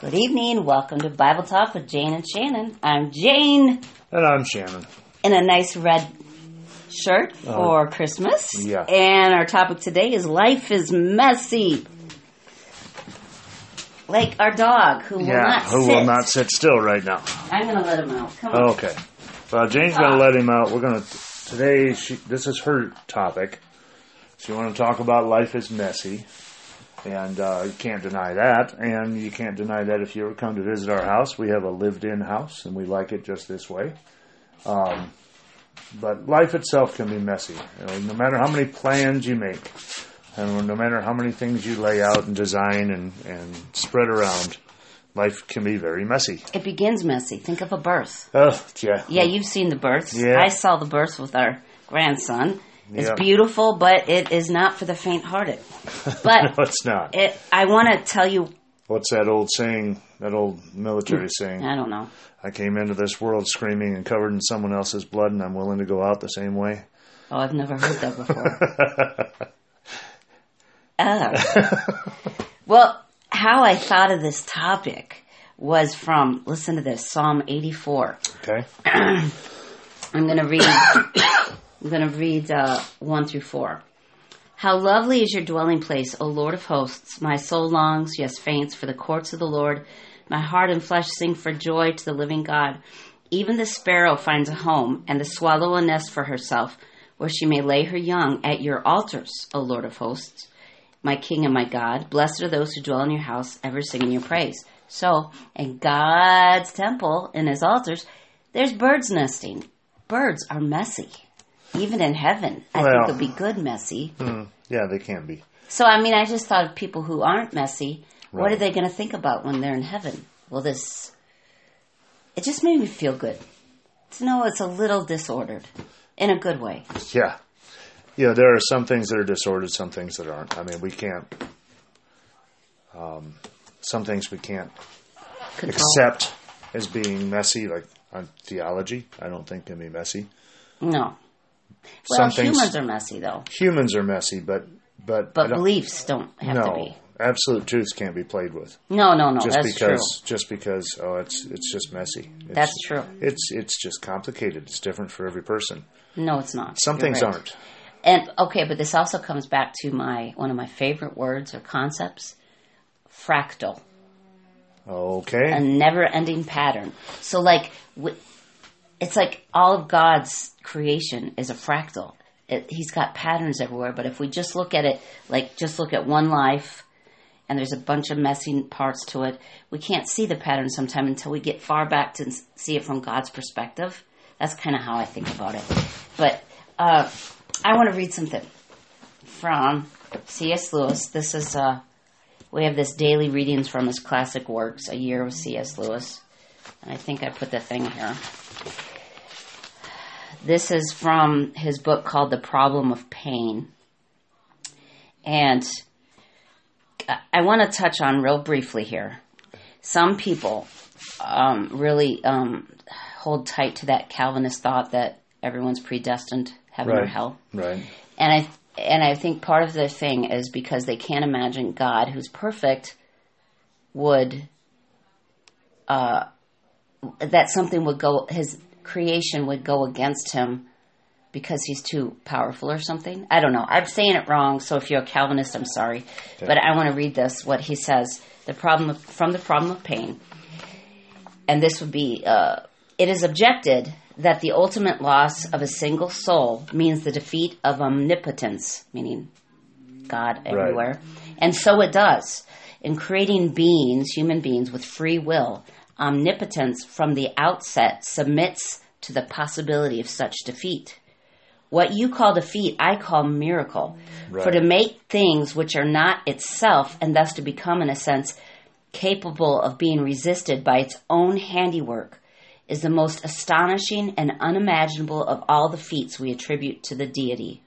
Good evening. Welcome to Bible Talk with Jane and Shannon. I'm Jane And I'm Shannon. in a nice red shirt for Christmas. Uh, yeah. And our topic today is life is messy. Like our dog who will Yeah, not who sit. will not sit still right now. I'm going to let him out. Come on. Okay. Well, Jane's going to let him out. We're going to today. She, this is her topic. She want to talk about life is messy, and uh, you can't deny that. And you can't deny that if you ever come to visit our house. We have a lived-in house, and we like it just this way. Um, but life itself can be messy. You know, no matter how many plans you make, and no matter how many things you lay out and design and, and spread around, life can be very messy. It begins messy. Think of a birth. Oh, yeah. Yeah, you've seen the births. Yeah. I saw the births with our grandson. It's Yeah. beautiful, but it is not for the faint-hearted. But No, it's not. it, I want to tell you, What's that old saying? That old military hmm. saying? I don't know. I came into this world screaming and covered in someone else's blood, and I'm willing to go out the same way. Oh, I've never heard that before. oh. Well, how I thought of this topic was from, listen to this, Psalm 84. Okay. I'm going to read, I'm going to read uh, 1 through 4. How lovely is your dwelling place, O Lord of hosts. My soul longs, yes, faints for the courts of the Lord. My heart and flesh sing for joy to the living God. Even the sparrow finds a home, and the swallow a nest for herself, where she may lay her young at your altars, O Lord of hosts. My King and my God, blessed are those who dwell in your house, ever singing your praise. So, in God's temple, in his altars, there's birds nesting. Birds are messy. Even in heaven, I Well- think it'll be good messy. Yeah, they can be. So, I mean, I just thought of people who aren't messy. What are they going to think about when they're in heaven? Well, this. It just made me feel good to know it's a little disordered in a good way. Yeah. Yeah, there are some things that are disordered, some things that aren't. I mean, we can't. Um, some things we can't Control. accept as being messy, like on theology. I don't think can be messy. No. Well, some humans are messy, though. humans are messy, but but But don't- beliefs don't have to no, be. absolute truths can't be played with. No, no, no. just that's because just because oh it's it's just messy. It's, That's true. It's it's just complicated. It's different for every person. No, it's not. Some You're things right. aren't. And okay, but this also comes back to my one of my favorite words or concepts, fractal, Okay. a never-ending pattern. So like it's like all of God's creation is a fractal. It, he's got patterns everywhere, but if we just look at it like just look at one life and there's a bunch of messy parts to it, we can't see the pattern sometime until we get far back to see it from God's perspective. That's kind of how I think about it. But uh, I want to read something from C.S. Lewis. This is uh, we have this daily readings from his classic works, A Year with C.S. Lewis, and I think I put the thing here. This is from his book called The Problem of Pain, and I- want to touch on real briefly here. Some people um, really um, hold tight to that Calvinist thought that everyone's predestined heaven or hell. right. And I and I think part of the thing is because they can't imagine God, who's perfect, would uh, that something would go his creation would go against him because he's too powerful or something. I don't know. I'm saying it wrong, so if you're a Calvinist, I'm sorry. But I want to read this what he says. The problem of, from the problem of pain. And this would be uh, it is objected that the ultimate loss of a single soul means the defeat of omnipotence, meaning God everywhere. And so it does. In creating beings, human beings with free will, omnipotence from the outset submits to the possibility of such defeat. What you call defeat, I call miracle. For to make things which are not itself, and thus to become, in a sense, capable of being resisted by its own handiwork, is the most astonishing and unimaginable of all the feats we attribute to the deity.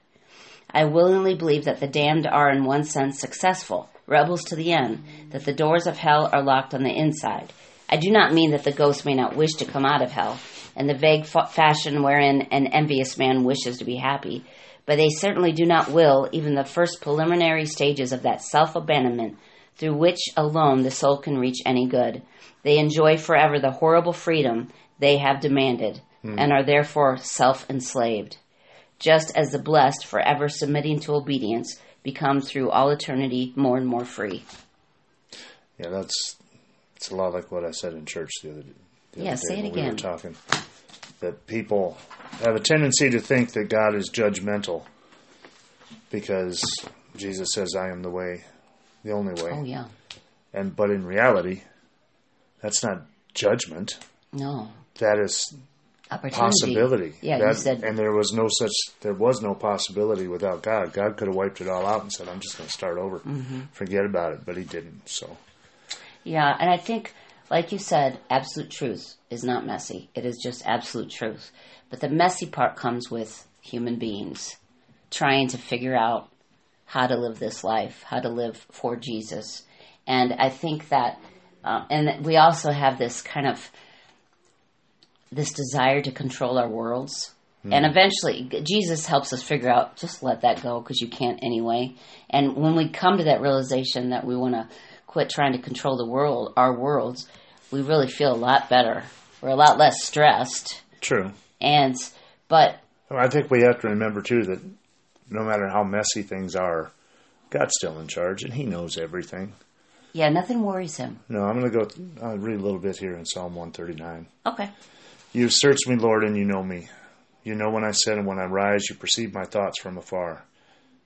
I willingly believe that the damned are, in one sense, successful, rebels to the end, that the doors of hell are locked on the inside. I do not mean that the ghosts may not wish to come out of hell, in the vague fa- fashion wherein an envious man wishes to be happy, but they certainly do not will even the first preliminary stages of that self abandonment through which alone the soul can reach any good. They enjoy forever the horrible freedom they have demanded hmm. and are therefore self enslaved. Just as the blessed, forever submitting to obedience, become through all eternity more and more free. Yeah, that's it's a lot like what I said in church the other, the Yeah, other say it when we again. were talking. That people have a tendency to think that God is judgmental because Jesus says, "I am the way, the only way," Oh, yeah. and but in reality, that's not judgment. No. That is Opportunity. possibility. Yeah, you That- said and there was no such. There was no possibility without God. God could have wiped it all out and said, "I'm just going to start over. Mm-hmm. Forget about it," but He didn't. So Yeah, and I think, like you said, absolute truth is not messy. It is just absolute truth. But the messy part comes with human beings trying to figure out how to live this life, how to live for Jesus. And I think that, uh, and we also have this kind of this desire to control our worlds. And eventually, Jesus helps us figure out just let that go because you can't anyway. And when we come to that realization that we want to quit trying to control the world, our worlds, we really feel a lot better. We're a lot less stressed. true. And, but oh, I think we have to remember too that no matter how messy things are, God's still in charge and He knows everything. yeah, nothing worries him. No, I'm going to go I'll read a little bit here in Psalm 139. Okay. You search me, Lord, and you know me. You know when I sit and when I rise. You perceive my thoughts from afar.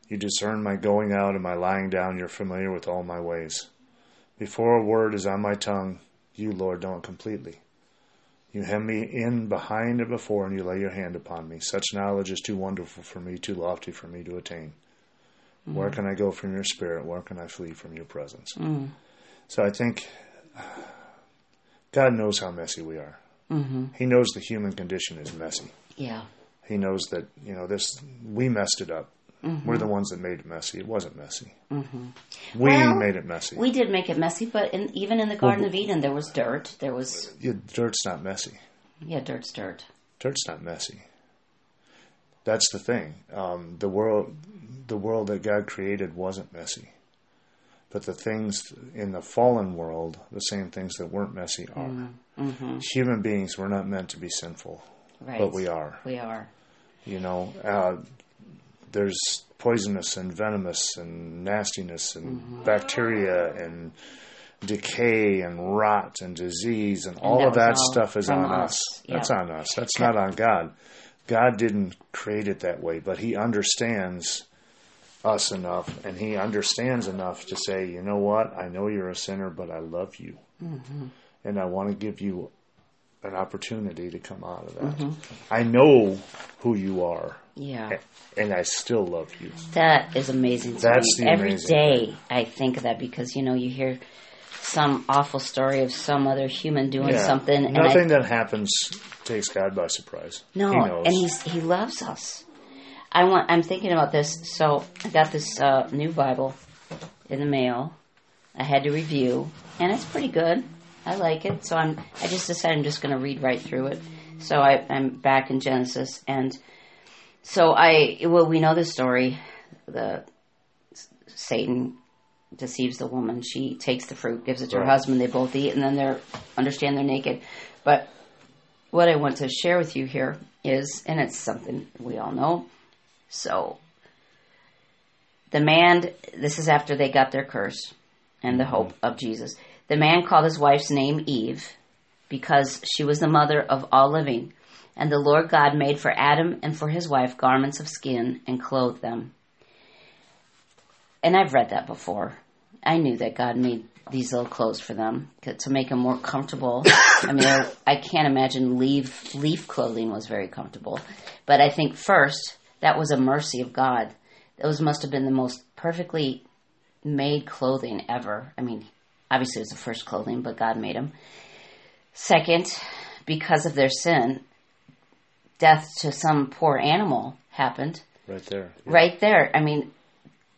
You discern my going out and my lying down. You're familiar with all my ways. Before a word is on my tongue, you, Lord, know it completely. You hem me in behind and before, and you lay your hand upon me. Such knowledge is too wonderful for me, too lofty for me to attain. Where can I go from your spirit? Where can I flee from your presence? So I think God knows how messy we are. Mm-hmm. He knows the human condition is messy. Yeah. He knows that you know this. We messed it up. Mm-hmm. We're the ones that made it messy. It wasn't messy. We Well, made it messy. We did make it messy, but in, even in the Garden of Eden, there was dirt. There was, Yeah, dirt's not messy. yeah, dirt's dirt. Dirt's not messy. That's the thing. Um, the world, the world that God created wasn't messy, but the things in the fallen world, the same things that weren't messy, are. Mm-hmm. Human beings were not meant to be sinful, Right. but we are. We are. You know, uh, there's poisonous and venomous and nastiness and Mm-hmm. bacteria and decay and rot and disease and, all that of that all stuff is on us. us. Yeah. That's on us. That's not on God. God didn't create it that way, but He understands us enough and He understands enough to say, you know what? I know you're a sinner, but I love you. Mm-hmm. And I want to give you an opportunity to come out of that. Mm-hmm. I know who you are Yeah. and I still love you. That is amazing to That's me. the Every amazing day I think of that because you know you hear some awful story of some other human doing something, and Nothing I, that happens takes God by surprise. no, he and he's he loves us. I want. I'm thinking about this. So I got this uh, new Bible in the mail. I had to review, and it's pretty good. I like it. So I'm. I just decided I'm just going to read right through it. So I, I'm back in Genesis, and so I. Well, we know the story. The Satan deceives the woman. She takes the fruit, gives it to her husband. They both eat, and then they're understand they're naked. But what I want to share with you here is, and it's something we all know. So the man, this is after they got their curse and the hope mm-hmm. of Jesus. The man called his wife's name Eve because she was the mother of all living. And the Lord God made for Adam and for his wife garments of skin and clothed them. And I've read that before. I knew that God made these little clothes for them to make them more comfortable. I mean, I, I can't imagine leaf leaf clothing was very comfortable, but I think first that was a mercy of God. Those must have been the most perfectly made clothing ever. I mean, obviously it was the first clothing, but God made them. Second, because of their sin, death to some poor animal happened right there. right there. I mean,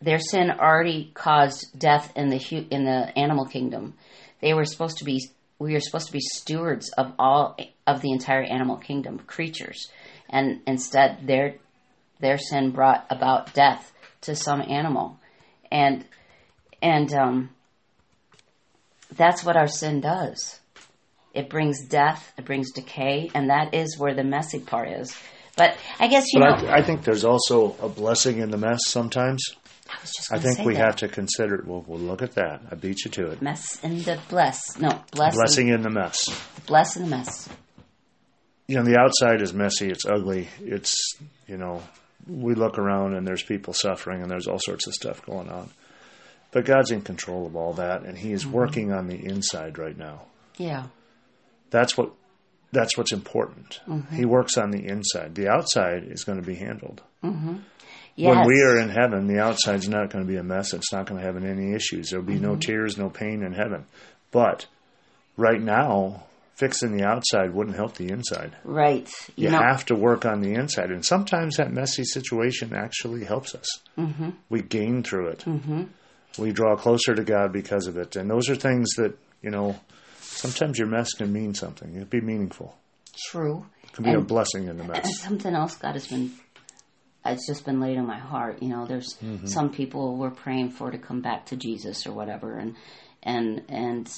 their sin already caused death in the hu- in the animal kingdom. They were supposed to be we were supposed to be stewards of all of the entire animal kingdom, creatures, and instead their their sin brought about death to some animal, and and um, that's what our sin does. It brings death, it brings decay, and that is where the messy part is. But I guess you But know. I, I think there's also a blessing in the mess sometimes. I was just I think we that. have to consider. Well, well, look at that. I beat you to it. mess in the bless. No, bless Blessing in the mess. In, bless in the mess. You know, the outside is messy. It's ugly. It's you know, we look around and there's people suffering and there's all sorts of stuff going on. But God's in control of all that, and He is Mm-hmm. working on the inside right now. Yeah. That's what. That's what's important. Mm-hmm. He works on the inside. The outside is going to be handled. Yes. When we are in heaven, the outside's not going to be a mess. It's not going to have any issues. There'll be no tears, no pain in heaven. But right now, fixing the outside wouldn't help the inside. right. You, You know. have to work on the inside. And sometimes that messy situation actually helps us. Mm-hmm. We gain through it. Mm-hmm. We draw closer to God because of it. And those are things that, you know, sometimes your mess can mean something. It can be meaningful. True. It can be a blessing in the And mess. something else God has been, it's just been laid on my heart. You know, there's Mm-hmm. some people we're praying for to come back to Jesus or whatever, and and and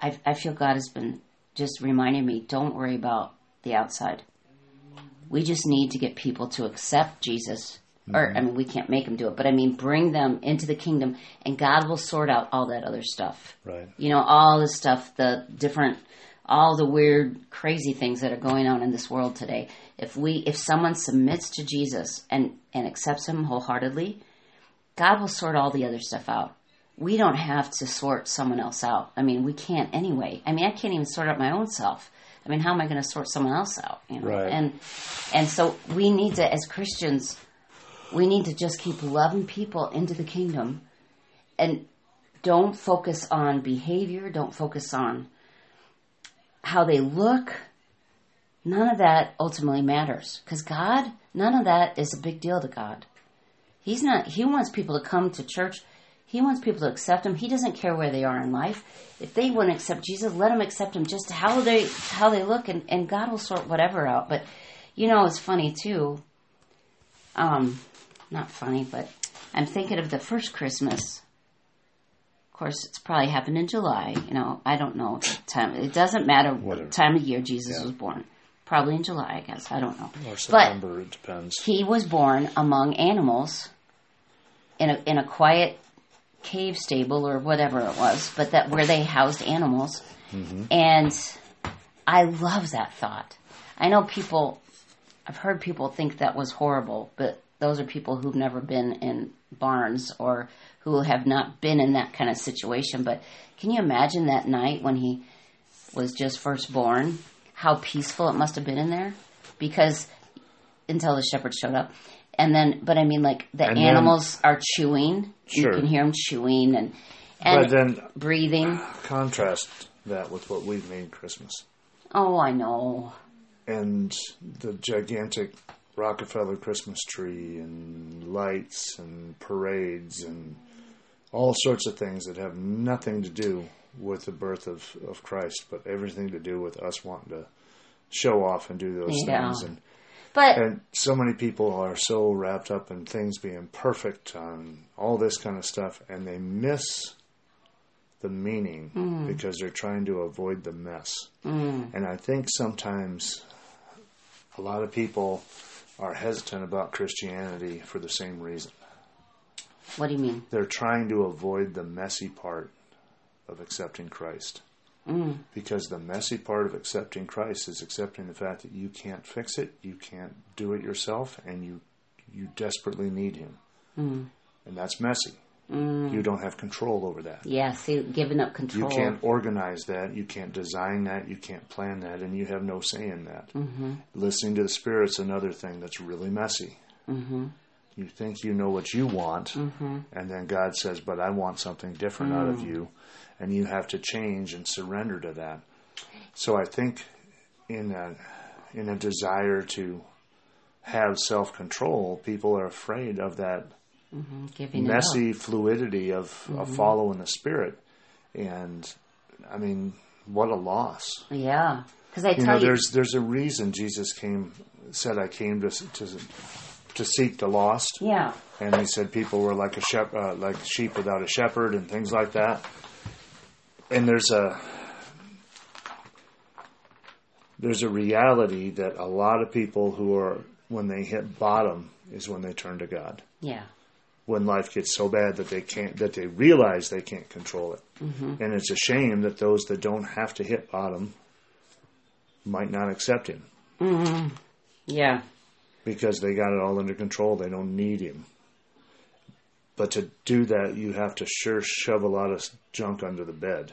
I I feel God has been just reminding me, don't worry about the outside. We just need to get people to accept Jesus. Or, Mm-hmm. I mean, we can't make them do it, but I mean, bring them into the kingdom, and God will sort out all that other stuff. Right. you know all the stuff the different all the weird crazy things that are going on in this world today. If we if someone submits to jesus and and accepts him wholeheartedly god will sort all the other stuff out. We don't have to sort someone else out. I mean we can't anyway. I mean i can't even sort out my own self. I mean how am i going to sort someone else out you know? Right. and and so we need to as christians we need to just keep loving people into the kingdom and don't focus on behavior, don't focus on how they look. None of that ultimately matters because God, none of that is a big deal to God. He's not, He wants people to come to church. He wants people to accept Him. He doesn't care where they are in life. If they want to accept Jesus, let them accept Him just how they, how they look and, and God will sort whatever out. But, you know, it's funny too. Um, not funny, but I'm thinking of the first Christmas of course, it's probably happened in July. You know, I don't know time. It doesn't matter Whatever. what time of year Jesus Yeah. was born. Probably in July, I guess. I don't know. Or But September, it depends. he was born among animals in a in a quiet cave stable or whatever it was, but that where they housed animals. Mm-hmm. And I love that thought. I know people I've heard people think that was horrible, but those are people who've never been in barns or who have not been in that kind of situation. But can you imagine that night when he was just first born? How peaceful it must have been in there? Because until the shepherds showed up. And then, but I mean, like the And then- animals are chewing. Sure. You can hear them chewing and But and then breathing. contrast that with what we've made Christmas. Oh, I know. and the gigantic Rockefeller Christmas tree and lights and parades and all sorts of things that have nothing to do with the birth of, of Christ, but everything to do with us wanting to show off and do those Yeah. things. And, But and so many people are so wrapped up in things being perfect and all this kind of stuff, and they miss the meaning Mm. because they're trying to avoid the mess. And I think sometimes a lot of people are hesitant about Christianity for the same reason. what do you mean? They're trying to avoid the messy part of accepting Christ. Mm. Because the messy part of accepting Christ is accepting the fact that you can't fix it, you can't do it yourself, and you you desperately need Him. Mm. And that's messy. You don't have control over that. Yeah, see, giving up control. You can't organize that. You can't design that. You can't plan that, and you have no say in that. Mm-hmm. Listening to the Spirit's another thing that's really messy. Mm-hmm. You think you know what you want, and then God says, "But I want something different out of you," and you have to change and surrender to that. So I think in a in a desire to have self control, people are afraid of that up. messy fluidity of, of following the spirit and i mean what a loss Yeah, because I you tell know you, there's there's a reason jesus came said i came to to to seek the lost. Yeah. and he said people were like a shep- uh, like sheep without a shepherd and things like that. And there's a there's a reality that a lot of people who are when they hit bottom is when they turn to God. Yeah. When life gets so bad that they can't that they realize they can't control it. Mm-hmm. And it's a shame that those that don't have to hit bottom might not accept him mm-hmm. Yeah. because they got it all under control. They don't need him. But to do that, you have to sure shove a lot of junk under the bed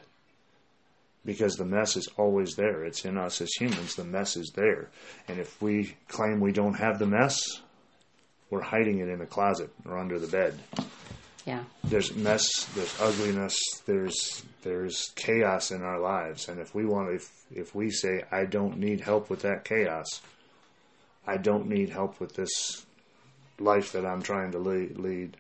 because the mess is always there. It's in us as humans. The mess is there. And if we claim we don't have the mess, we're hiding it in the closet or under the bed. Yeah. There's mess, there's ugliness, there's there's chaos in our lives. And if we want if if we say I don't need help with that chaos, I don't need help with this life that I'm trying to lead,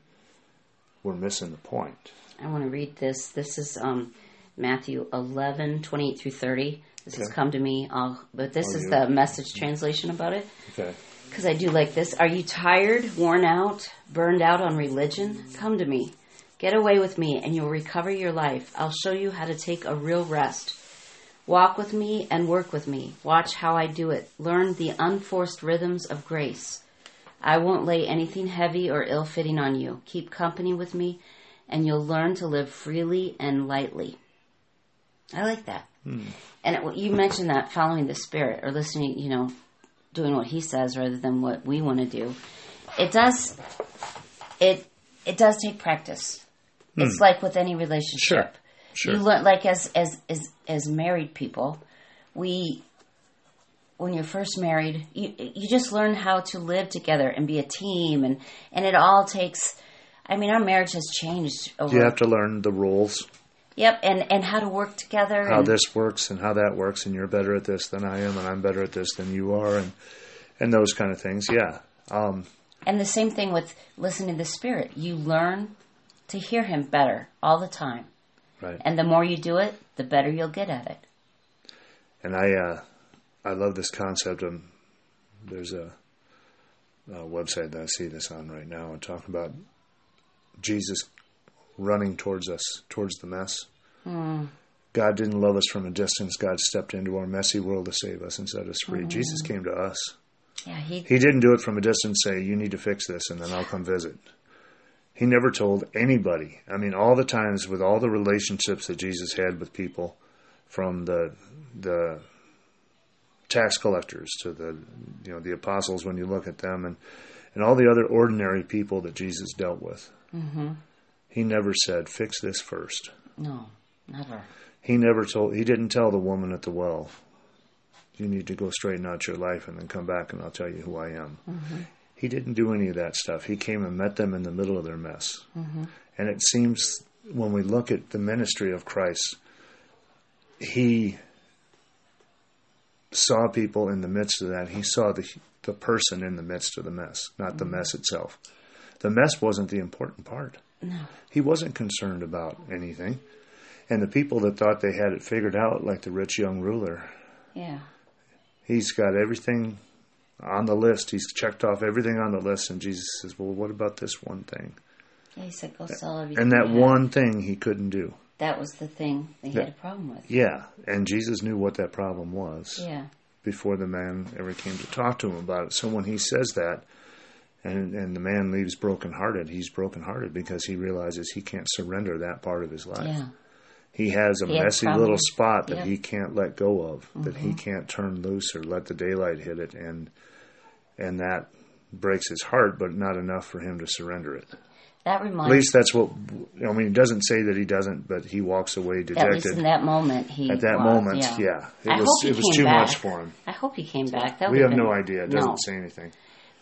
we're missing the point. I want to read this. This is um, Matthew 11, 28 through 30. This has come to me, all, but this Oh, is the message translation about it. Okay. Because I do like this. Are you tired, worn out, burned out on religion? Come to me. Get away with me, and you'll recover your life. I'll show you how to take a real rest. Walk with me and work with me. Watch how I do it. Learn the unforced rhythms of grace. I won't lay anything heavy or ill fitting on you. Keep company with me, and you'll learn to live freely and lightly. I like that. Hmm. And it, you mentioned that following the Spirit or listening, you know, doing what He says rather than what we want to do. It does. It it does take practice. Hmm. It's like with any relationship. Sure. You learn, like as as as as married people, we when you're first married, you you just learn how to live together and be a team, and and it all takes. I mean, our marriage has changed over. You have to learn the rules, Yep, and and how to work together. how this works and how that works, and you're better at this than I am, and I'm better at this than you are, and and those kind of things. Yeah. Um, And the same thing with listening to the Spirit. You learn to hear Him better all the time. right. And the more you do it, the better you'll get at it. And I uh, I love this concept of there's a, a website that I see this on right now and talking about Jesus running towards us, towards the mess. Hmm. God didn't love us from a distance. God stepped into our messy world to save us and set us free. Hmm. Jesus came to us. Yeah, He. He didn't do it from a distance, say, You need to fix this, and then I'll come visit. He never told anybody. I mean, all the times with all the relationships that Jesus had with people, from the the tax collectors to the you know the apostles, when you look at them, and and all the other ordinary people that Jesus dealt with, mm-hmm. He never said, "Fix this first. No, never. He never told. He didn't tell the woman at the well, "You need to go straighten out your life and then come back and I'll tell you who I am." Mm-hmm. He didn't do any of that stuff. He came and met them in the middle of their mess. Mm-hmm. And it seems when we look at the ministry of Christ, he saw people in the midst of that. He saw the the person in the midst of the mess, not the mm-hmm. mess itself. The mess wasn't the important part. No. He wasn't concerned about anything. And the people that thought they had it figured out, like the rich young ruler, Yeah. he's got everything on the list. He's checked off everything on the list, and Jesus says, "Well, what about this one thing?" Yeah, he said, "Go sell everything." And that one thing he couldn't do. That was the thing they Yeah. had a problem with. Yeah, and Jesus knew what that problem was Yeah. before the man ever came to talk to him about it. So when he says that, and and the man leaves brokenhearted, he's brokenhearted because he realizes he can't surrender that part of his life. Yeah. He has a He messy little spot that Yeah. he can't let go of, that he Mm-hmm. can't turn loose or let the daylight hit it, and and that breaks his heart, but not enough for him to surrender it. That At least that's what I mean. It doesn't say that he doesn't, but he walks away at least dejected in that moment, he at that was, moment. Yeah. Yeah, it I was it was too back. much for him. I hope he came back. That We have no idea. It doesn't no. say anything.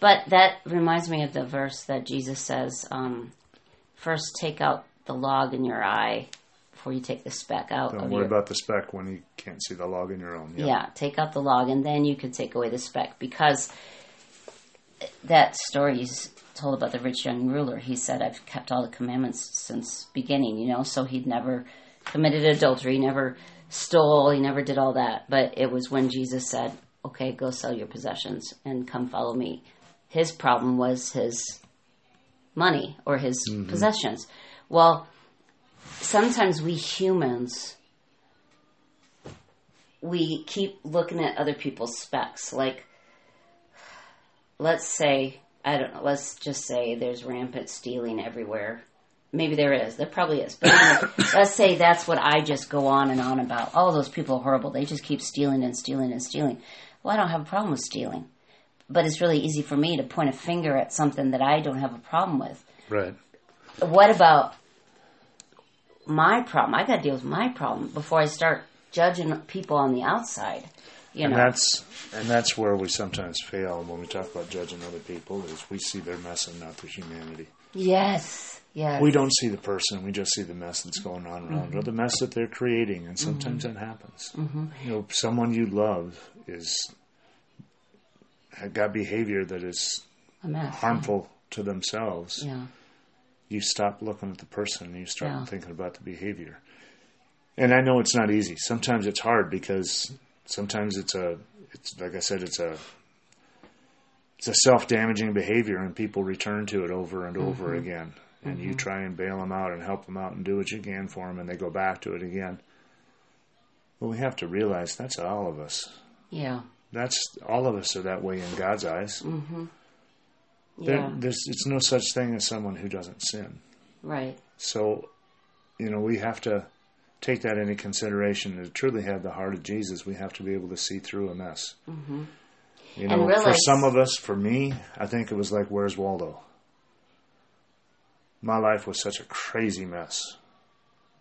But that reminds me of the verse that Jesus says, um, first take out the log in your eye before you take the speck out Don't of worry your about the speck when you can't see the log in your own. yeah. take out the log and then you can take away the speck because that story is told about the rich young ruler he said i've kept all the commandments since beginning you know so he'd never committed adultery never stole he never did all that but it was when jesus said okay go sell your possessions and come follow me his problem was his money or his mm-hmm. possessions. Well, sometimes we humans we keep looking at other people's specks. Like, let's say I don't know. Let's just say there's rampant stealing everywhere. Maybe there is. There probably is. But anyway, let's say that's what I just go on and on about. Oh, those people are horrible. They just keep stealing and stealing and stealing. Well, I don't have a problem with stealing. But it's really easy for me to point a finger at something that I don't have a problem with. Right. What about my problem? I got to deal with my problem before I start judging people on the outside. You And know, that's and that's where we sometimes fail when we talk about judging other people is we see their mess and not their humanity. yes, yes, We don't see the person; we just see the mess that's going on around, or mm-hmm. the mess that they're creating. And sometimes mm-hmm. that happens. Mm-hmm. You know, someone you love is had got behavior that is mess. harmful to themselves. Yeah, You stop looking at the person and you start Yeah. thinking about the behavior. And I know it's not easy. Sometimes it's hard because sometimes it's a it's like I said it's a it's a self-damaging behavior and people return to it over and over mm-hmm. again and you mm-hmm. try and bail them out and help them out and do what you can for them and they go back to it again well we have to realize that's all of us yeah, that's all of us are that way in god's eyes there, yeah. there's it's no such thing as someone who doesn't sin Right. so you know we have to take that into consideration to truly have the heart of jesus we have to be able to see through a mess Mm-hmm. you know for some of us for me i think it was like where's waldo my life was such a crazy mess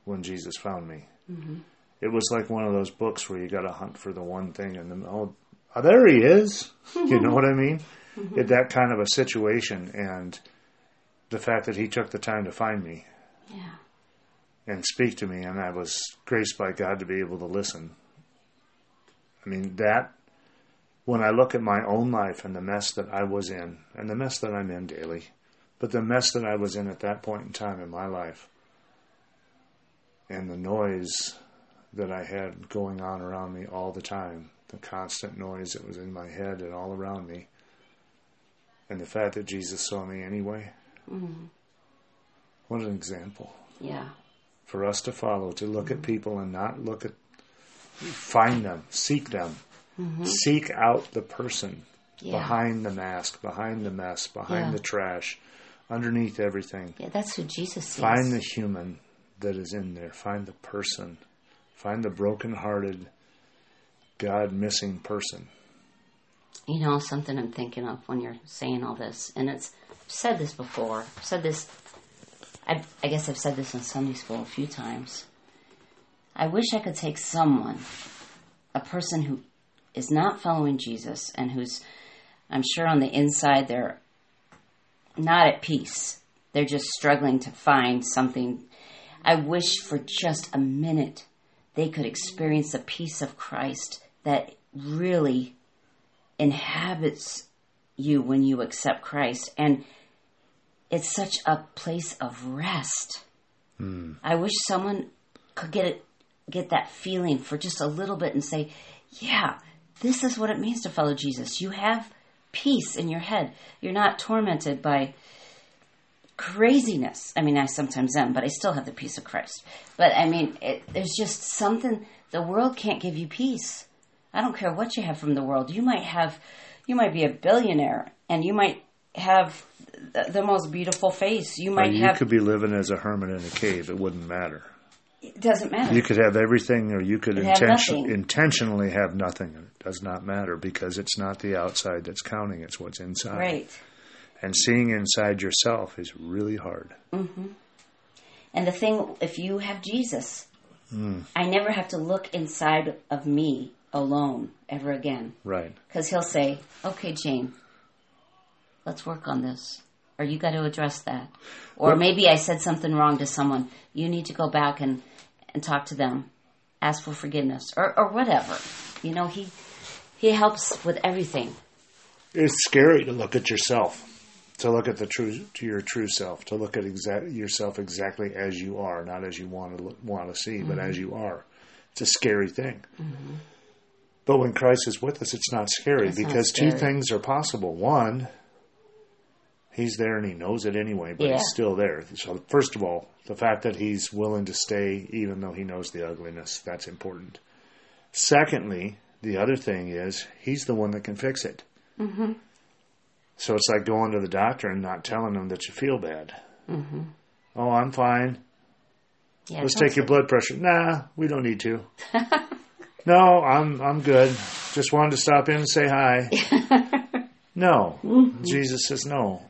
when jesus found me Mm-hmm. it was like one of those books where you got to hunt for the one thing and then oh, oh there he is you know what i mean Mm-hmm. It, that kind of a situation and the fact that he took the time to find me Yeah. and speak to me, and I was graced by God to be able to listen. I mean, that, when I look at my own life and the mess that I was in, and the mess that I'm in daily, but the mess that I was in at that point in time in my life, and the noise that I had going on around me all the time, the constant noise that was in my head and all around me, and the fact that Jesus saw me anyway, mm-hmm. what an example Yeah. for us to follow, to look at people and not look at, find them, seek them, mm-hmm. seek out the person Yeah. behind the mask, behind the mess, behind Yeah. the trash, underneath everything. Yeah, that's who Jesus sees. Find the human that is in there. Find the person. Find the broken-hearted, God-missing person. You know, something I'm thinking of when you're saying all this, and it's I've said this before. I've said this. I, I guess I've said this in Sunday school a few times. I wish I could take someone, a person who is not following Jesus and who's, I'm sure on the inside they're not at peace. They're just struggling to find something. I wish for just a minute they could experience the peace of Christ that really inhabits you when you accept Christ. And it's such a place of rest. Hmm. I wish someone could get it, get that feeling for just a little bit and say, yeah, this is what it means to follow Jesus. You have peace in your head. You're not tormented by craziness. I mean, I sometimes am, but I still have the peace of Christ. But I mean, it, there's just something the world can't give you peace. I don't care what you have from the world. You might have, you might be a billionaire, and you might have the, the most beautiful face. You Or might you have. could be living as a hermit in a cave. It wouldn't matter. it doesn't matter. You could have everything, or you could Could have intentionally have nothing. It does not matter because it's not the outside that's counting; it's what's inside. right. And seeing inside yourself is really hard. Mm-hmm. And the thing, if you have Jesus, I never have to look inside of me alone ever again. Right. Because he'll say, okay, Jane, let's work on this. Or you got to address that. Or maybe I said something wrong to someone. You need to go back and, and talk to them. Ask for forgiveness. Or, or whatever. You know, he, he helps with everything. It's scary to look at yourself, to look at the true, to your true self, to look at exact yourself exactly as you are, not as you want to look, want to see, but mm-hmm. as you are. It's a scary thing. Mm-hmm. But when Christ is with us, it's not scary It's not because two things are possible. One, He's there and he knows it anyway, but Yeah. he's still there. So, first of all, the fact that he's willing to stay even though he knows the ugliness, that's important. Secondly, the other thing is he's the one that can fix it. Mm-hmm. So it's like going to the doctor and not telling them that you feel bad. Mm-hmm. Oh, I'm fine. Yeah, Let's take your blood pressure. Nah, we don't need to. no, I'm I'm good. Just wanted to stop in and say hi. no, mm-hmm. Jesus says no.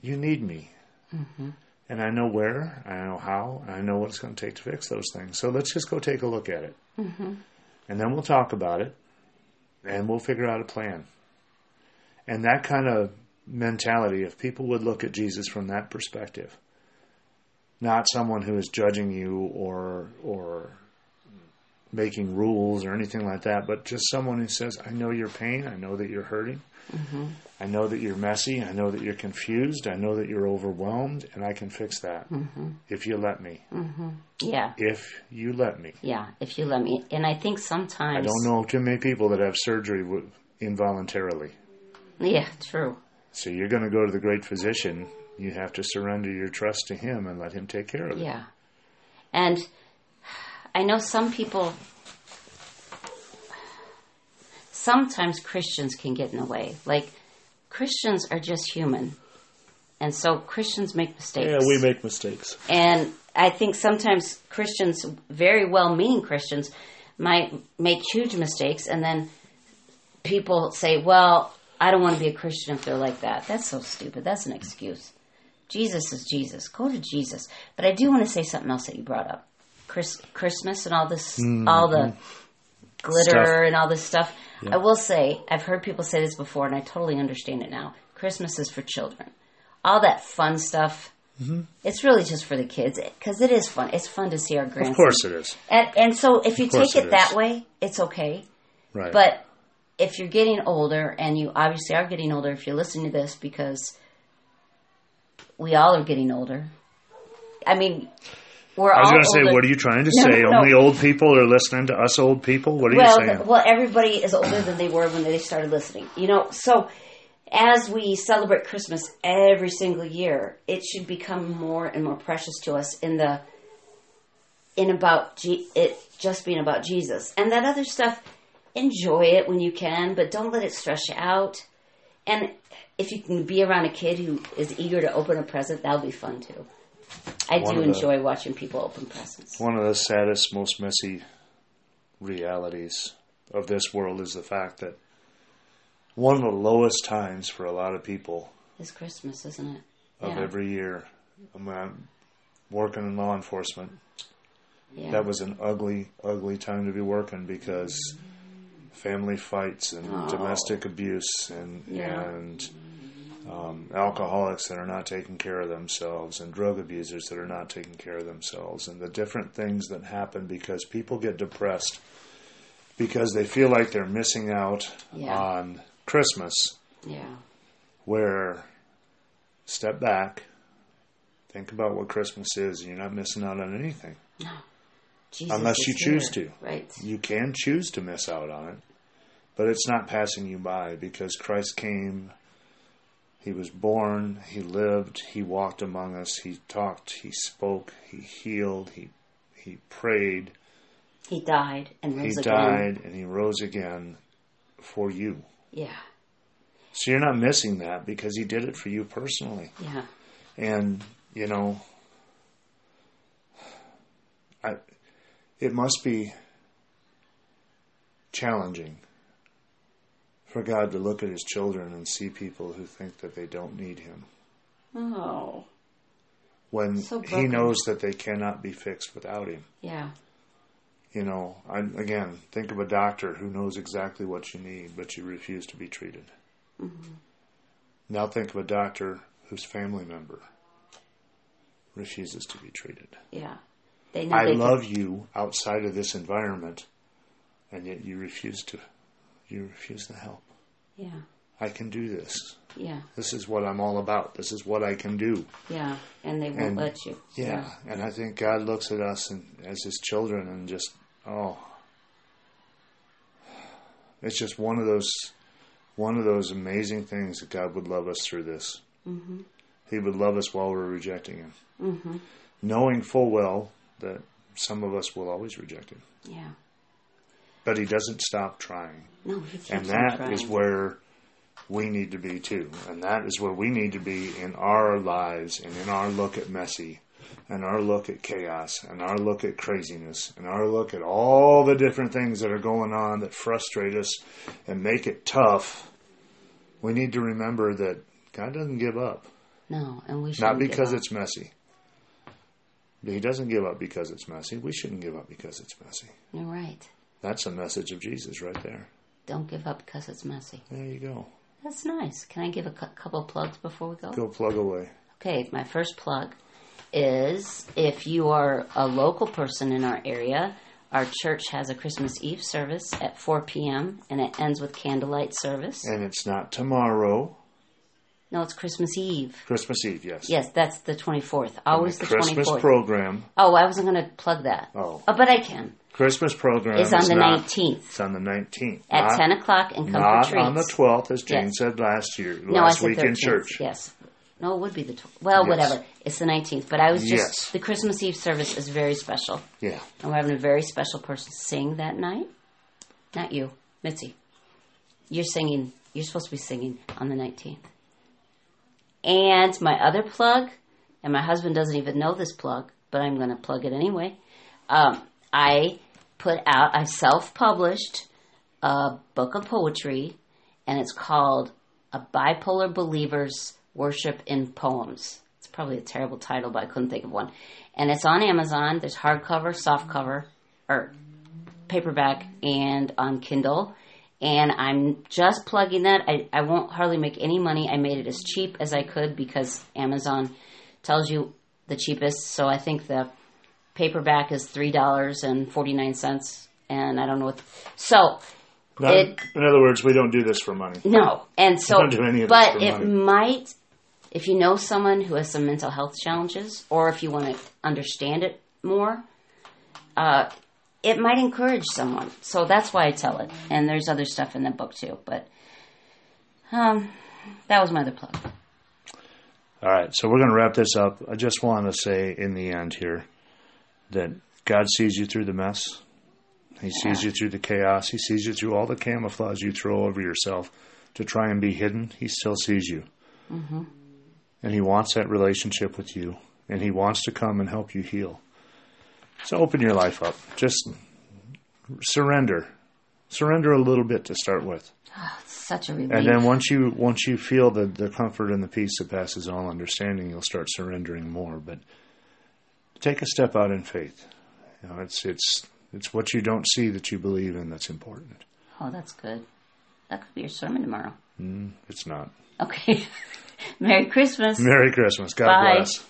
You need me, mm-hmm. and I know where, I know how, and I know what it's going to take to fix those things. So let's just go take a look at it, mm-hmm. and then we'll talk about it, and we'll figure out a plan. And that kind of mentality, if people would look at Jesus from that perspective, not someone who is judging you or or making rules or anything like that, but just someone who says, "I know your pain. I know that you're hurting. Mm-hmm. I know that you're messy. I know that you're confused. I know that you're overwhelmed, and I can fix that mm-hmm. if you let me. Mm-hmm. Yeah, If you let me." yeah. If you let me, and I think sometimes. I don't know too many people that have surgery involuntarily. Yeah, true. So you're going to go to the great physician. You have to surrender your trust to him and let him take care of it. Yeah. And I know some people, sometimes Christians can get in the way. Like, Christians are just human. And so Christians make mistakes. Yeah, we make mistakes. And I think sometimes Christians, very well meaning Christians, might make huge mistakes. And then people say, well, I don't want to be a Christian if they're like that. That's so stupid. That's an excuse. Jesus is Jesus. Go to Jesus. But I do want to say something else that you brought up. Chris, Christmas and all this, mm-hmm. all the glitter Stuff. and all this stuff. I will say, I've heard people say this before, and I totally understand it now. Christmas is for children. All that fun stuff, mm-hmm. it's really just for the kids because it is fun. It's fun to see our grandsons. Of course it is. And, and so if you take it, it that way, it's okay. Right. But if you're getting older, and you obviously are getting older, if you're listening to this, because we all are getting older. I mean, we're I was going to say, older. what are you trying to No, say? no, no. Only old people are listening to us old people? What are well, you saying? well, everybody is older than they were when they started listening. You know, so as we celebrate Christmas every single year, it should become more and more precious to us in the in about G- it just being about Jesus and that other stuff. Enjoy it when you can, but don't let it stress you out. And if you can be around a kid who is eager to open a present, that'll be fun too. I One do of the- enjoy watching people open presents. One of the saddest, most messy realities of this world is the fact that one of the lowest times for a lot of people is Christmas, isn't it? of Yeah. every year. I mean, I'm working in law enforcement. Yeah. That was an ugly, ugly time to be working because family fights and Oh. domestic abuse and Yeah. and um, alcoholics that are not taking care of themselves and drug abusers that are not taking care of themselves and the different things that happen because people get depressed because they feel like they're missing out Yeah. on Christmas yeah. where step back think about what Christmas is and you're not missing out on anything Jesus Unless you choose here. to. Right. you can choose to miss out on it, but it's not passing you by because Christ came. He was born, he lived, he walked among us, he talked, he spoke, he healed, he he prayed, He died and he rose again. died and he rose again for you. Yeah. So you're not missing that because he did it for you personally. Yeah. And, you know, I, it must be challenging for God to look at his children and see people who think that they don't need him Oh. when So he knows that they cannot be fixed without him. Yeah. You know, I, again, think of a doctor who knows exactly what you need, but you refuse to be treated. Mm-hmm. Now think of a doctor whose family member refuses to be treated. Yeah. They know I they love you outside of this environment, and yet you refuse to. You refuse to help. Yeah. I can do this. Yeah. This is what I'm all about. This is what I can do. Yeah. And they won't And- let you. Yeah, and I think God looks at us and, as His children and just, oh, it's just one of those, one of those amazing things that God would love us through this. Mm-hmm. He would love us while we're rejecting Him. Mm-hmm. Knowing full well that some of us will always reject Him. Yeah. But He doesn't stop trying. No, he keeps And that is trying. where we need to be too. And that is where we need to be in our lives and in our look at messy and our look at chaos and our look at craziness and our look at all the different things that are going on that frustrate us and make it tough. We need to remember that God doesn't give up. No, and we Not shouldn't give because it's messy. He doesn't give up because it's messy. We shouldn't give up because it's messy. You're right. That's a message of Jesus right there. Don't give up because it's messy. There you go. That's nice. Can I give a cou- couple plugs before we go? Go plug away. Okay, my first plug is if you are a local person in our area, our church has a Christmas Eve service at 4 p.m. and it ends with candlelight service. And it's not tomorrow. No, it's Christmas Eve. Christmas Eve, yes. Yes, that's the 24th. Always the the, Christmas 24th. program. oh, I wasn't going to plug that. Oh. Uh, but I can. Christmas program is on is the 19th It's on the 19th. at not, 10 o'clock and come Not for treats. on the 12th, as Jane Yes. said last year, no, last week 13th. in church. Yes. No, it would be the 12th. Well, Yes. whatever. It's the 19th. But I was just, Yes. the Christmas Eve service is very special. Yeah. And we're having a very special person sing that night. Not you, Mitzi. You're singing, you're supposed to be singing on the 19th. And my other plug, and my husband doesn't even know this plug, but I'm going to plug it anyway. Um, I put out, I self published a book of poetry, and it's called A Bipolar Believer's Worship in Poems. It's probably a terrible title, but I couldn't think of one. And it's on Amazon. There's hardcover, softcover, or paperback, and on Kindle. And I'm just plugging that. I, I won't hardly make any money. I made it as cheap as I could because Amazon tells you the cheapest. So I think the paperback is three dollars and forty nine cents, and I don't know what. So Not- It- in other words, we don't do this for money. no, and so, Don't do any of this but for it money. might, if you know someone who has some mental health challenges, or if you want to understand it more, uh, it might encourage someone. So that's why I tell it. And there's other stuff in the book too, but um, that was my other plug. All right, so we're going to wrap this up. I just want to say in the end here that God sees you through the mess. He sees you through the chaos. He sees you through all the camouflage you throw over yourself to try and be hidden. He still sees you. Mm-hmm. And He wants that relationship with you. And He wants to come and help you heal. So open your life up. Just surrender. Surrender a little bit to start with. Ah, it's such a relief. And then once you once you feel the, the comfort and the peace that passes all understanding, you'll start surrendering more. But take a step out in faith. You know, it's it's it's what you don't see that you believe in that's important. oh, that's good. That could be your sermon tomorrow. Mm, it's not. Okay. Merry Christmas. Merry Christmas. God Bye. bless.